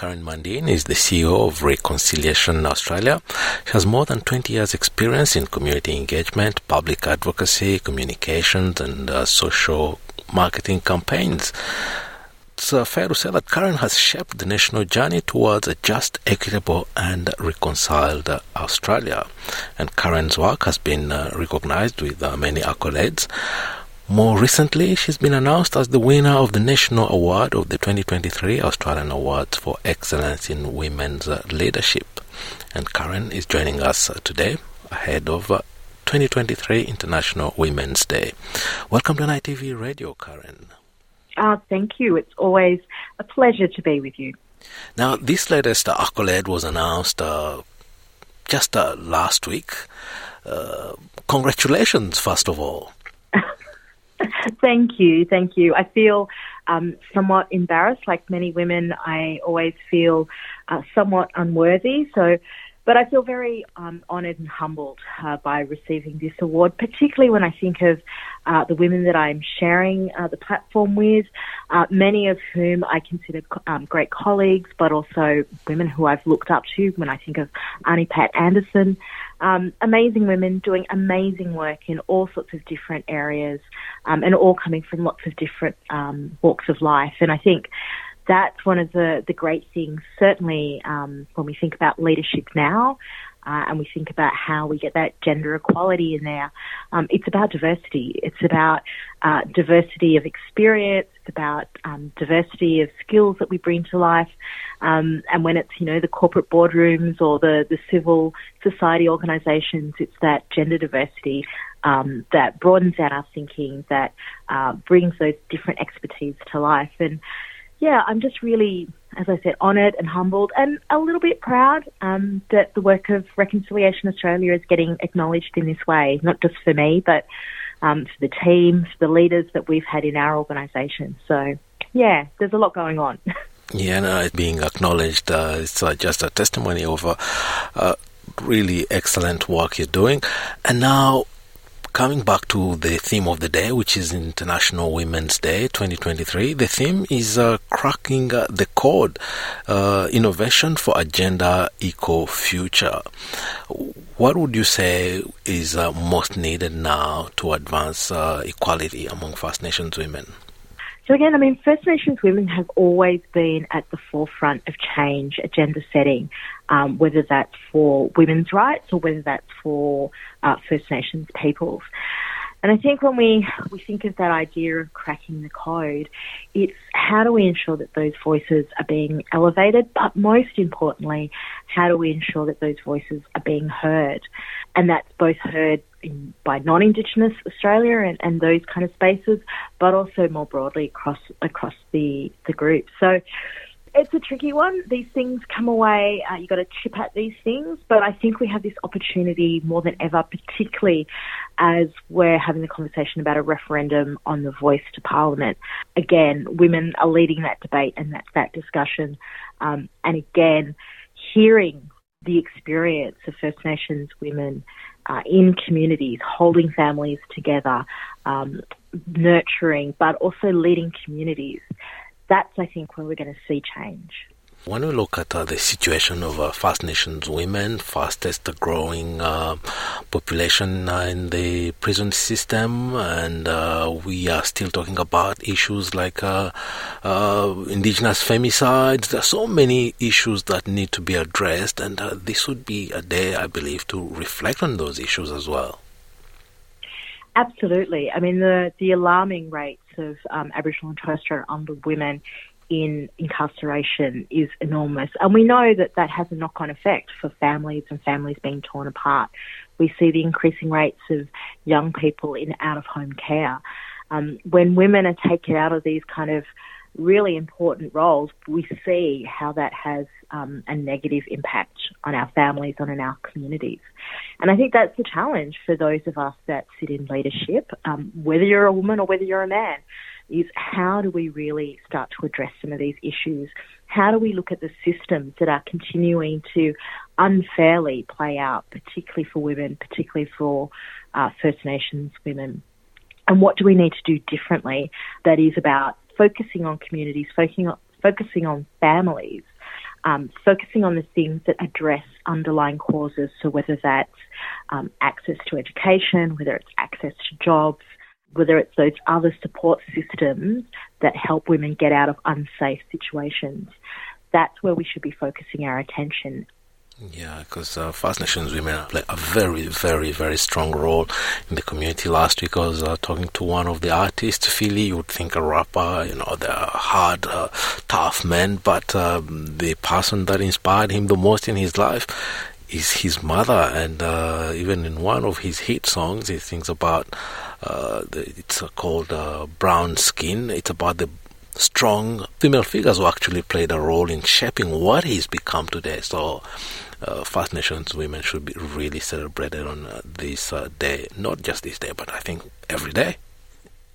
Karen Mundine is the CEO of Reconciliation Australia. She has more than 20 years' experience in community engagement, public advocacy, communications, and uh, social marketing campaigns. It's uh, fair to say that Karen has shaped the national journey towards a just, equitable, and reconciled Australia. And Karen's work has been uh, recognized with uh, many accolades. More recently, she's been announced as the winner of the National Award of the 2023 Australian Awards for Excellence in Women's Leadership. And Karen is joining us today ahead of uh, 2023 International Women's Day. Welcome to NITV Radio, Karen. Uh, thank you. It's always a pleasure to be with you. Now, this latest accolade was announced uh, just uh, last week. Uh, congratulations, first of all. thank you, thank you. I feel um, somewhat embarrassed, like many women. I always feel uh, somewhat unworthy. So, but I feel very um, honoured and humbled uh, by receiving this award, particularly when I think of uh, the women that I'm sharing uh, the platform with, uh, many of whom I consider um, great colleagues, but also women who I've looked up to when I think of Aunty Pat Anderson. Um, amazing women doing amazing work in all sorts of different areas um, and all coming from lots of different um, walks of life. And I think that's one of the, the great things, certainly um, when we think about leadership now. Uh, and we think about how we get that gender equality in there. Um, it's about diversity. It's about uh, diversity of experience. It's about um, diversity of skills that we bring to life. Um, and when it's you know the corporate boardrooms or the the civil society organisations, it's that gender diversity um, that broadens out our thinking, that uh, brings those different expertise to life. And yeah, I'm just really, as I said, honoured and humbled and a little bit proud um, that the work of Reconciliation Australia is getting acknowledged in this way, not just for me, but um, for the team, for the leaders that we've had in our organisation. So, yeah, there's a lot going on. Yeah, no, being acknowledged. Uh, it's uh, just a testimony of uh, really excellent work you're doing. And now, coming back to the theme of the day, which is International Women's Day 2023, the theme is uh, cracking uh, the code, uh, innovation for a gender equal future. What would you say is uh, most needed now to advance uh, equality among First Nations women? So again, I mean, First Nations women have always been at the forefront of change, agenda setting, um, whether that's for women's rights or whether that's for uh, First Nations peoples. And I think when we, we think of that idea of cracking the code, it's how do we ensure that those voices are being elevated, but most importantly, how do we ensure that those voices are being heard? And that's both heard in, by non-Indigenous Australia and, and those kind of spaces, but also more broadly across across the the group. So it's a tricky one. These things come away. Uh, you've got to chip at these things, but I think we have this opportunity more than ever, particularly as we're having the conversation about a referendum on the voice to Parliament. Again, women are leading that debate and that that discussion, um, and again, hearing the experience of First Nations women uh, in communities, holding families together, um, nurturing, but also leading communities. That's, I think, where we're going to see change. When we look at uh, the situation of uh, First Nations women, fastest growing uh, population in the prison system, and uh, we are still talking about issues like uh, uh, indigenous femicides. There are so many issues that need to be addressed, and this would be a day, I believe, to reflect on those issues as well. Absolutely. I mean, the, the alarming rates of um, Aboriginal and Torres Strait Islander women in incarceration is enormous. And we know that that has a knock on effect for families and families being torn apart. We see the increasing rates of young people in out of home care. Um, when women are taken out of these kind of really important roles, we see how that has um, a negative impact on our families and on our communities. And I think that's the challenge for those of us that sit in leadership, um, whether you're a woman or whether you're a man is how do we really start to address some of these issues? How do we look at the systems that are continuing to unfairly play out, particularly for women, particularly for uh, First Nations women? And what do we need to do differently that is about focusing on communities, focusing on, focusing on families, um, focusing on the things that address underlying causes. So whether that's um, access to education, whether it's access to jobs, whether it's those other support systems that help women get out of unsafe situations. That's where we should be focusing our attention yeah, because uh, First Nations women play a very, very, very strong role in the community. Last week I was uh, talking to one of the artists, Philly. You would think a rapper, you know, they're hard, uh, tough men, but um, the person that inspired him the most in his life is his mother. And uh, even in one of his hit songs, he thinks about uh, the, it's called uh, Brown Skin. It's about the strong female figures who actually played a role in shaping what he's become today. So uh, First Nations women should be really celebrated on uh, this uh, day, not just this day, but I think every day.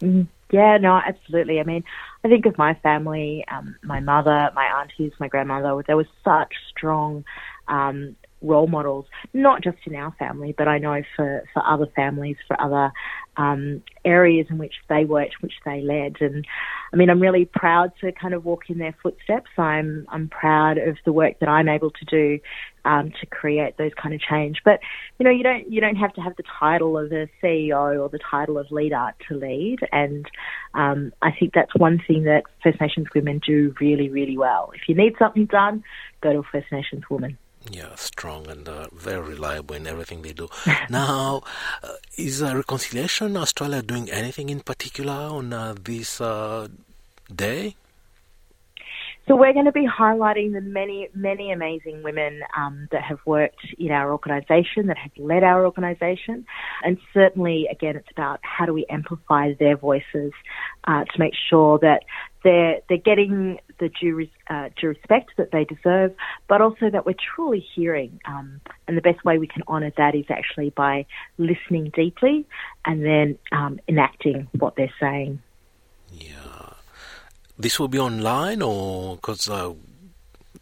Mm, yeah, no, absolutely. I mean, I think of my family, um, my mother, my aunties, my grandmother, there was such strong um, role models, not just in our family, but I know for, for other families, for other um, areas in which they worked, which they led. And I mean, I'm really proud to kind of walk in their footsteps. I'm I'm proud of the work that I'm able to do um, to create those kind of change. But you know, you don't you don't have to have the title of a CEO or the title of leader to lead. And um, I think that's one thing that First Nations women do really really well. If you need something done, go to a First Nations woman. Yeah, strong and uh, very reliable in everything they do. now, uh, is uh, Reconciliation Australia doing anything in particular on uh, this uh, day? So we're going to be highlighting the many, many amazing women um, that have worked in our organisation, that have led our organisation, and certainly, again, it's about how do we amplify their voices uh, to make sure that they're they're getting the due, uh, due respect that they deserve, but also that we're truly hearing. Um, and the best way we can honour that is actually by listening deeply and then um, enacting what they're saying. This will be online or because uh,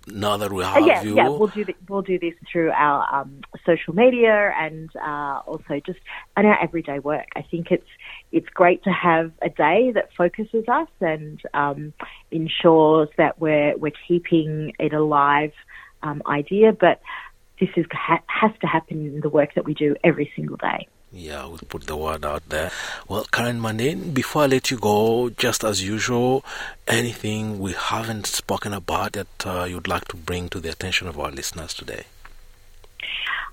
now that we have uh, yeah, you? yeah we'll do the, we'll do this through our um, social media and uh, also just in our everyday work. I think it's it's great to have a day that focuses us and um, ensures that we're we're keeping it alive um, idea but this is ha- has to happen in the work that we do every single day yeah, we'll put the word out there. Well, Karen Mundine, before I let you go, just as usual, anything we haven't spoken about that uh, you'd like to bring to the attention of our listeners today?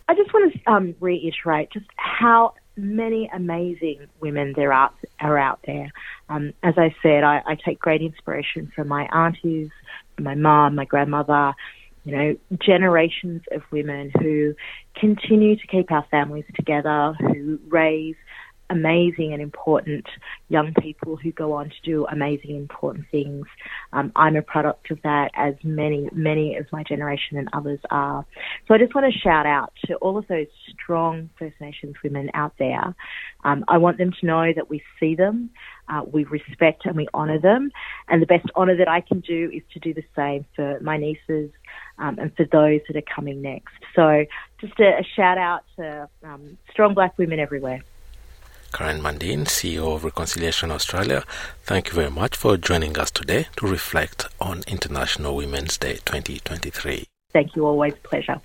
I just want to um, reiterate just how many amazing women there are, are out there. Um, as I said, I, I take great inspiration from my aunties, my mom, my grandmother, you know, generations of women who continue to keep our families together, who raise amazing and important young people who go on to do amazing important things. Um, I'm a product of that, as many, many of my generation and others are. So I just want to shout out to all of those strong First Nations women out there. Um, I want them to know that we see them, uh, we respect and we honour them, and the best honour that I can do is to do the same for my nieces um, and for those that are coming next. So just a, a shout out to um, strong black women everywhere. Karen Mundine, CEO of Reconciliation Australia, thank you very much for joining us today to reflect on International Women's Day 2023. Thank you, always pleasure.